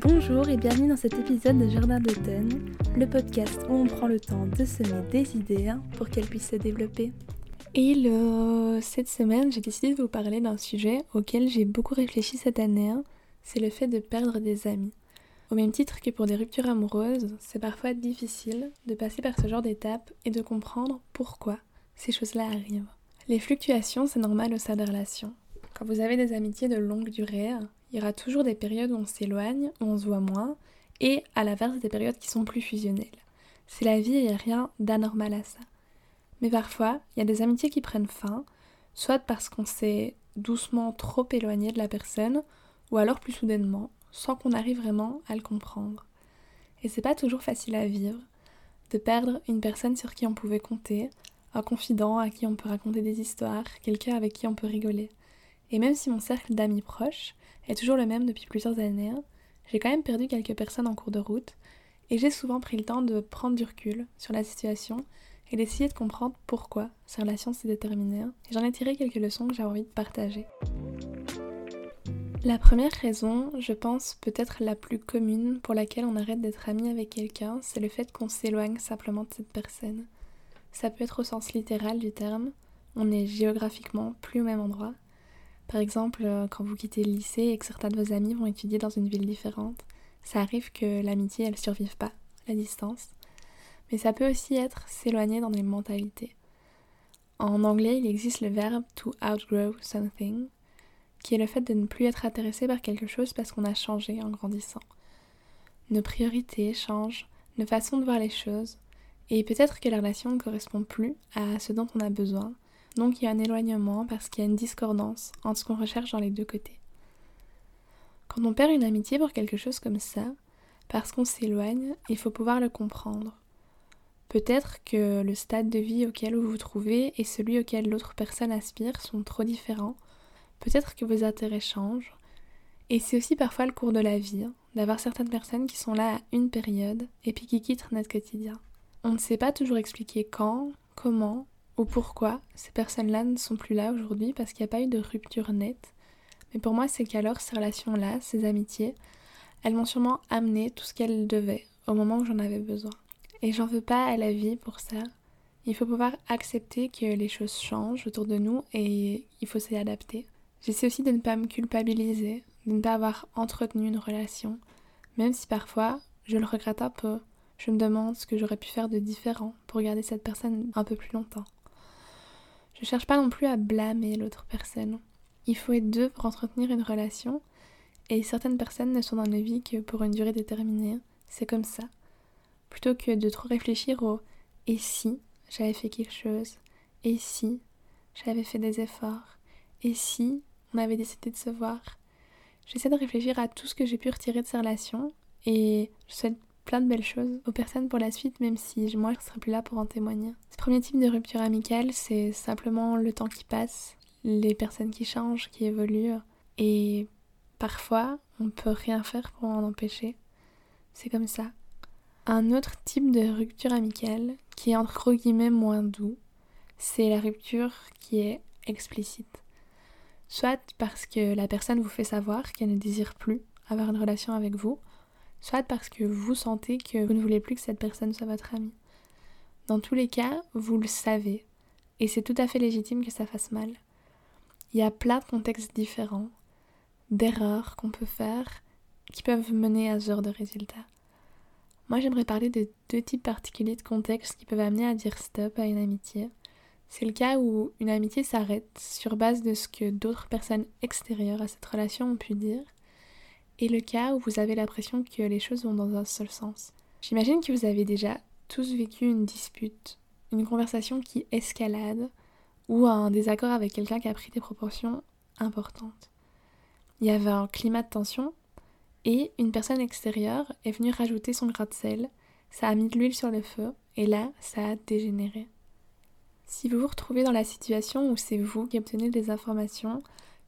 Bonjour et bienvenue dans cet épisode de Jardin d'automne, le podcast où on prend le temps de semer des idées pour qu'elles puissent se développer. Et cette semaine, j'ai décidé de vous parler d'un sujet auquel j'ai beaucoup réfléchi cette année, c'est le fait de perdre des amis. Au même titre que pour des ruptures amoureuses, c'est parfois difficile de passer par ce genre d'étape et de comprendre pourquoi ces choses-là arrivent. Les fluctuations, c'est normal au sein des relations. Quand vous avez des amitiés de longue durée, il y aura toujours des périodes où on s'éloigne, où on se voit moins, et à l'inverse des périodes qui sont plus fusionnelles. C'est la vie et il n'y a rien d'anormal à ça. Mais parfois, il y a des amitiés qui prennent fin, soit parce qu'on s'est doucement trop éloigné de la personne, ou alors plus soudainement, sans qu'on arrive vraiment à le comprendre. Et c'est pas toujours facile à vivre, de perdre une personne sur qui on pouvait compter, un confident à qui on peut raconter des histoires, quelqu'un avec qui on peut rigoler. Et même si mon cercle d'amis proches est toujours le même depuis plusieurs années, j'ai quand même perdu quelques personnes en cours de route, et j'ai souvent pris le temps de prendre du recul sur la situation et d'essayer de comprendre pourquoi ces relations s'est déterminée. J'en ai tiré quelques leçons que j'ai envie de partager. La première raison, je pense peut-être la plus commune pour laquelle on arrête d'être ami avec quelqu'un, c'est le fait qu'on s'éloigne simplement de cette personne. Ça peut être au sens littéral du terme, on est géographiquement plus au même endroit. Par exemple, euh, quand vous quittez le lycée et que certains de vos amis vont étudier dans une ville différente, ça arrive que l'amitié elle survive pas, la distance. Mais ça peut aussi être s'éloigner dans les mentalités. En anglais, il existe le verbe to outgrow something, qui est le fait de ne plus être intéressé par quelque chose parce qu'on a changé en grandissant. Nos priorités changent, nos façons de voir les choses, et peut-être que la relation ne correspond plus à ce dont on a besoin, donc il y a un éloignement parce qu'il y a une discordance entre ce qu'on recherche dans les deux côtés. Quand on perd une amitié pour quelque chose comme ça, parce qu'on s'éloigne, il faut pouvoir le comprendre. Peut-être que le stade de vie auquel vous vous trouvez et celui auquel l'autre personne aspire sont trop différents, Peut-être que vos intérêts changent. Et c'est aussi parfois le cours de la vie, hein, d'avoir certaines personnes qui sont là à une période et puis qui quittent notre quotidien. On ne sait pas toujours expliquer quand, comment ou pourquoi ces personnes-là ne sont plus là aujourd'hui parce qu'il n'y a pas eu de rupture nette. Mais pour moi, c'est qu'alors ces relations-là, ces amitiés, elles m'ont sûrement amené tout ce qu'elles devaient au moment où j'en avais besoin. Et j'en veux pas à la vie pour ça. Il faut pouvoir accepter que les choses changent autour de nous et il faut s'y adapter. J'essaie aussi de ne pas me culpabiliser, de ne pas avoir entretenu une relation, même si parfois je le regrette un peu. Je me demande ce que j'aurais pu faire de différent pour garder cette personne un peu plus longtemps. Je cherche pas non plus à blâmer l'autre personne. Il faut être deux pour entretenir une relation, et certaines personnes ne sont dans nos vies que pour une durée déterminée. C'est comme ça. Plutôt que de trop réfléchir au et si j'avais fait quelque chose, et si j'avais fait des efforts, et si on avait décidé de se voir? J'essaie de réfléchir à tout ce que j'ai pu retirer de ces relations et je souhaite plein de belles choses aux personnes pour la suite, même si moi je serai plus là pour en témoigner. Ce premier type de rupture amicale, c'est simplement le temps qui passe, les personnes qui changent, qui évoluent et parfois on peut rien faire pour en empêcher. C'est comme ça. Un autre type de rupture amicale qui est entre guillemets moins doux, c'est la rupture qui est explicite soit parce que la personne vous fait savoir qu'elle ne désire plus avoir une relation avec vous, soit parce que vous sentez que vous ne voulez plus que cette personne soit votre amie. Dans tous les cas, vous le savez, et c'est tout à fait légitime que ça fasse mal. Il y a plein de contextes différents, d'erreurs qu'on peut faire qui peuvent mener à ce genre de résultats. Moi, j'aimerais parler de deux types particuliers de contextes qui peuvent amener à dire stop à une amitié. C'est le cas où une amitié s'arrête sur base de ce que d'autres personnes extérieures à cette relation ont pu dire, et le cas où vous avez l'impression que les choses vont dans un seul sens. J'imagine que vous avez déjà tous vécu une dispute, une conversation qui escalade, ou un désaccord avec quelqu'un qui a pris des proportions importantes. Il y avait un climat de tension, et une personne extérieure est venue rajouter son grain de sel, ça a mis de l'huile sur le feu, et là, ça a dégénéré. Si vous vous retrouvez dans la situation où c'est vous qui obtenez des informations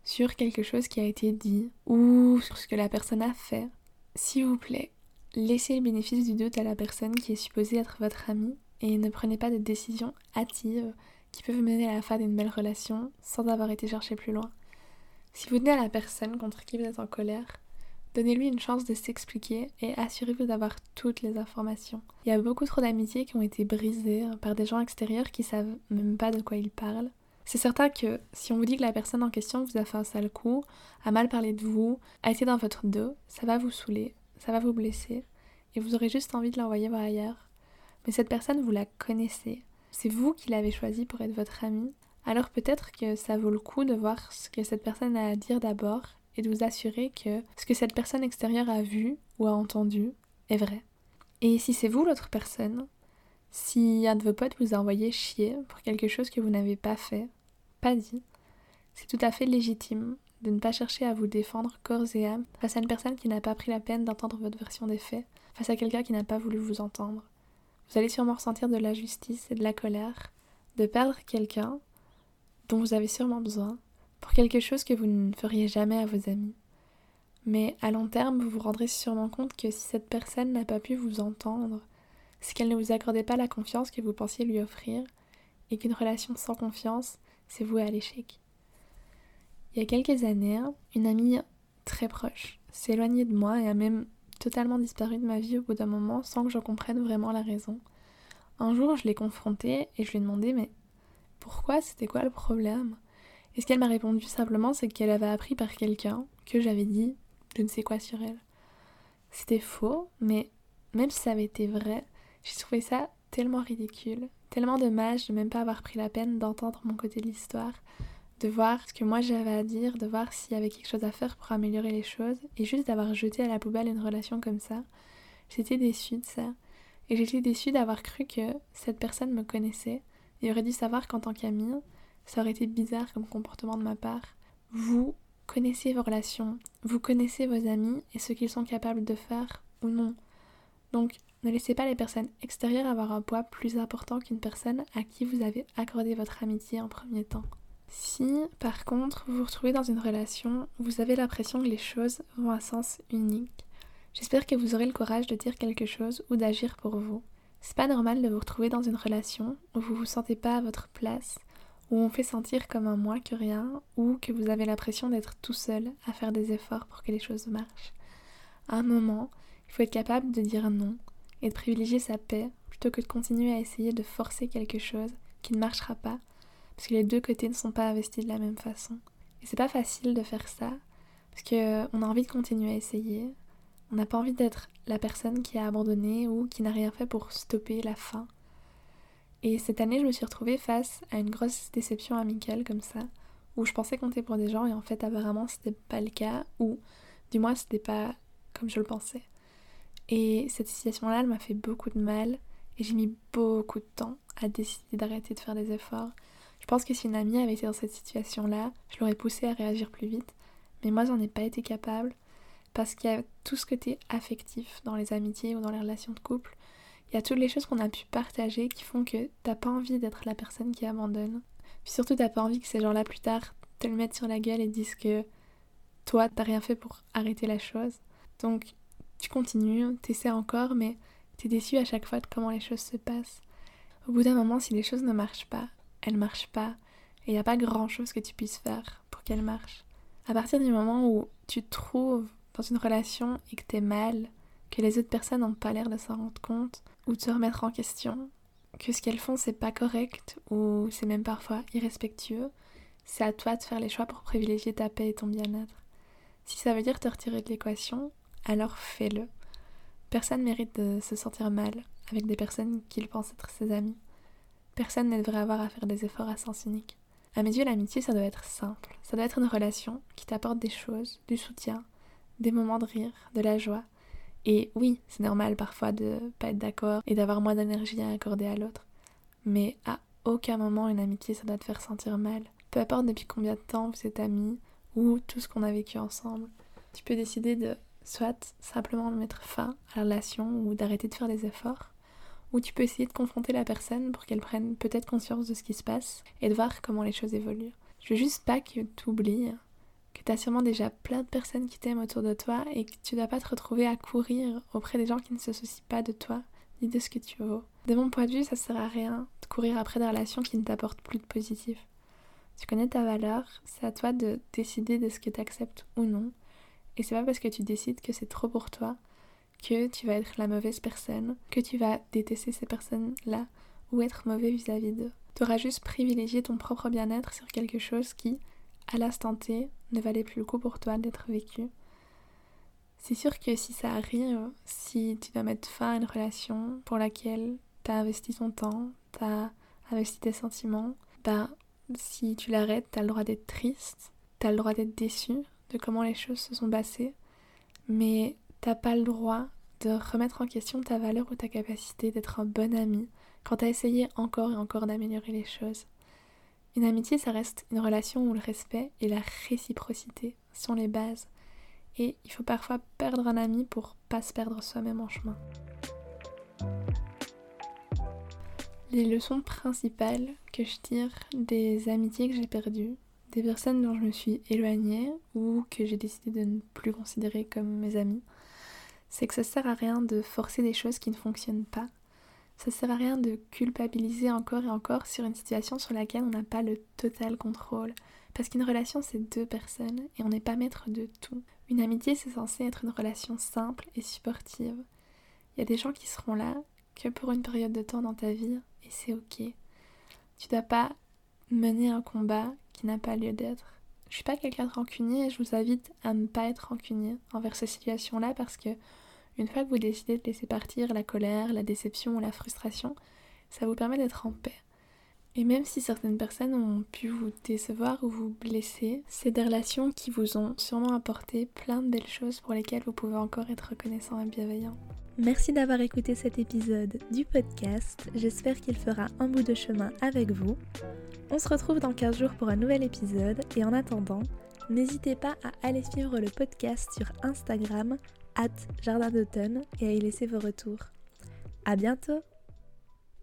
sur quelque chose qui a été dit ou sur ce que la personne a fait, s'il vous plaît, laissez le bénéfice du doute à la personne qui est supposée être votre amie et ne prenez pas de décisions hâtives qui peuvent mener à la fin d'une belle relation sans avoir été chercher plus loin. Si vous tenez à la personne contre qui vous êtes en colère, Donnez-lui une chance de s'expliquer et assurez-vous d'avoir toutes les informations. Il y a beaucoup trop d'amitiés qui ont été brisées par des gens extérieurs qui savent même pas de quoi ils parlent. C'est certain que si on vous dit que la personne en question vous a fait un sale coup, a mal parlé de vous, a été dans votre dos, ça va vous saouler, ça va vous blesser, et vous aurez juste envie de l'envoyer voir ailleurs. Mais cette personne, vous la connaissez. C'est vous qui l'avez choisie pour être votre amie. Alors peut-être que ça vaut le coup de voir ce que cette personne a à dire d'abord et de vous assurer que ce que cette personne extérieure a vu ou a entendu est vrai. Et si c'est vous l'autre personne, si un de vos potes vous a envoyé chier pour quelque chose que vous n'avez pas fait, pas dit, c'est tout à fait légitime de ne pas chercher à vous défendre corps et âme face à une personne qui n'a pas pris la peine d'entendre votre version des faits, face à quelqu'un qui n'a pas voulu vous entendre. Vous allez sûrement ressentir de la justice et de la colère, de perdre quelqu'un dont vous avez sûrement besoin, pour quelque chose que vous ne feriez jamais à vos amis. Mais à long terme, vous vous rendrez sûrement compte que si cette personne n'a pas pu vous entendre, c'est qu'elle ne vous accordait pas la confiance que vous pensiez lui offrir, et qu'une relation sans confiance, c'est voué à l'échec. Il y a quelques années, une amie très proche s'est éloignée de moi et a même totalement disparu de ma vie au bout d'un moment sans que je comprenne vraiment la raison. Un jour, je l'ai confrontée et je lui ai demandé mais pourquoi? C'était quoi le problème? Et ce qu'elle m'a répondu simplement, c'est qu'elle avait appris par quelqu'un que j'avais dit je ne sais quoi sur elle. C'était faux, mais même si ça avait été vrai, j'ai trouvé ça tellement ridicule, tellement dommage de même pas avoir pris la peine d'entendre mon côté de l'histoire, de voir ce que moi j'avais à dire, de voir s'il y avait quelque chose à faire pour améliorer les choses, et juste d'avoir jeté à la poubelle une relation comme ça. J'étais déçue de ça. Et j'étais déçue d'avoir cru que cette personne me connaissait et aurait dû savoir qu'en tant qu'amie, ça aurait été bizarre comme comportement de ma part. Vous connaissez vos relations, vous connaissez vos amis et ce qu'ils sont capables de faire ou non. Donc, ne laissez pas les personnes extérieures avoir un poids plus important qu'une personne à qui vous avez accordé votre amitié en premier temps. Si, par contre, vous vous retrouvez dans une relation, vous avez l'impression que les choses vont à sens unique, j'espère que vous aurez le courage de dire quelque chose ou d'agir pour vous. C'est pas normal de vous retrouver dans une relation où vous vous sentez pas à votre place, où on fait sentir comme un moins que rien, ou que vous avez l'impression d'être tout seul à faire des efforts pour que les choses marchent. À un moment, il faut être capable de dire non et de privilégier sa paix plutôt que de continuer à essayer de forcer quelque chose qui ne marchera pas, parce que les deux côtés ne sont pas investis de la même façon. Et c'est pas facile de faire ça, parce qu'on a envie de continuer à essayer, on n'a pas envie d'être la personne qui a abandonné ou qui n'a rien fait pour stopper la fin. Et cette année, je me suis retrouvée face à une grosse déception amicale comme ça, où je pensais compter pour des gens et en fait, apparemment, c'était pas le cas, ou du moins, c'était pas comme je le pensais. Et cette situation-là, elle m'a fait beaucoup de mal et j'ai mis beaucoup de temps à décider d'arrêter de faire des efforts. Je pense que si une amie avait été dans cette situation-là, je l'aurais poussée à réagir plus vite, mais moi, j'en ai pas été capable parce qu'il y a tout ce côté affectif dans les amitiés ou dans les relations de couple il y a toutes les choses qu'on a pu partager qui font que t'as pas envie d'être la personne qui abandonne. Puis surtout, t'as pas envie que ces gens-là plus tard te le mettent sur la gueule et disent que toi, t'as rien fait pour arrêter la chose. Donc, tu continues, t'essaies encore, mais t'es déçu à chaque fois de comment les choses se passent. Au bout d'un moment, si les choses ne marchent pas, elles marchent pas, et il n'y a pas grand chose que tu puisses faire pour qu'elles marchent. À partir du moment où tu te trouves dans une relation et que t'es mal, que les autres personnes n'ont pas l'air de s'en rendre compte, ou de se remettre en question, que ce qu'elles font c'est pas correct ou c'est même parfois irrespectueux, c'est à toi de faire les choix pour privilégier ta paix et ton bien-être. Si ça veut dire te retirer de l'équation, alors fais-le. Personne mérite de se sentir mal avec des personnes qu'il pense être ses amis. Personne ne devrait avoir à faire des efforts à sens unique. À mes yeux, l'amitié, ça doit être simple. Ça doit être une relation qui t'apporte des choses, du soutien, des moments de rire, de la joie, et oui, c'est normal parfois de pas être d'accord et d'avoir moins d'énergie à accorder à l'autre. Mais à aucun moment une amitié ça doit te faire sentir mal. Peu importe depuis combien de temps vous êtes amis ou tout ce qu'on a vécu ensemble. Tu peux décider de soit simplement mettre fin à la relation ou d'arrêter de faire des efforts, ou tu peux essayer de confronter la personne pour qu'elle prenne peut-être conscience de ce qui se passe et de voir comment les choses évoluent. Je veux juste pas que tu oublies que tu as sûrement déjà plein de personnes qui t'aiment autour de toi et que tu dois pas te retrouver à courir auprès des gens qui ne se soucient pas de toi ni de ce que tu vaux. De mon point de vue, ça sert à rien de courir après des relations qui ne t'apportent plus de positif. Tu connais ta valeur, c'est à toi de décider de ce que tu acceptes ou non. Et c'est pas parce que tu décides que c'est trop pour toi que tu vas être la mauvaise personne, que tu vas détester ces personnes-là ou être mauvais vis-à-vis d'eux. Tu auras juste privilégié ton propre bien-être sur quelque chose qui, à l'instant T, ne valait plus le coup pour toi d'être vécu. C'est sûr que si ça arrive, si tu dois mettre fin à une relation pour laquelle tu as investi ton temps, tu as investi tes sentiments, bah si tu l'arrêtes, tu as le droit d'être triste, tu as le droit d'être déçu de comment les choses se sont passées, mais t'as pas le droit de remettre en question ta valeur ou ta capacité d'être un bon ami quand t'as essayé encore et encore d'améliorer les choses. Une amitié, ça reste une relation où le respect et la réciprocité sont les bases. Et il faut parfois perdre un ami pour pas se perdre soi-même en chemin. Les leçons principales que je tire des amitiés que j'ai perdues, des personnes dont je me suis éloignée ou que j'ai décidé de ne plus considérer comme mes amis, c'est que ça sert à rien de forcer des choses qui ne fonctionnent pas. Ça sert à rien de culpabiliser encore et encore sur une situation sur laquelle on n'a pas le total contrôle. Parce qu'une relation, c'est deux personnes et on n'est pas maître de tout. Une amitié, c'est censé être une relation simple et supportive. Il y a des gens qui seront là que pour une période de temps dans ta vie et c'est ok. Tu dois pas mener un combat n'a pas lieu d'être. Je suis pas quelqu'un de rancunier et je vous invite à ne pas être rancunier envers ces situations-là parce que une fois que vous décidez de laisser partir la colère, la déception ou la frustration, ça vous permet d'être en paix. Et même si certaines personnes ont pu vous décevoir ou vous blesser, c'est des relations qui vous ont sûrement apporté plein de belles choses pour lesquelles vous pouvez encore être reconnaissant et bienveillant. Merci d'avoir écouté cet épisode du podcast. J'espère qu'il fera un bout de chemin avec vous. On se retrouve dans 15 jours pour un nouvel épisode et en attendant, n'hésitez pas à aller suivre le podcast sur Instagram, at Jardin d'automne, et à y laisser vos retours. À bientôt!